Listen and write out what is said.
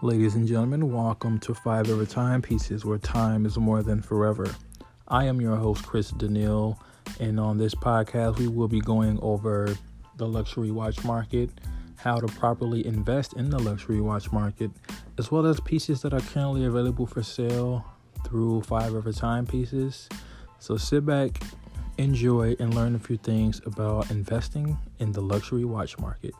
Ladies and gentlemen, welcome to Five Ever Timepieces, where time is more than forever. I am your host, Chris Danil, and on this podcast, we will be going over the luxury watch market, how to properly invest in the luxury watch market, as well as pieces that are currently available for sale through Five Ever Timepieces. So sit back, enjoy, and learn a few things about investing in the luxury watch market.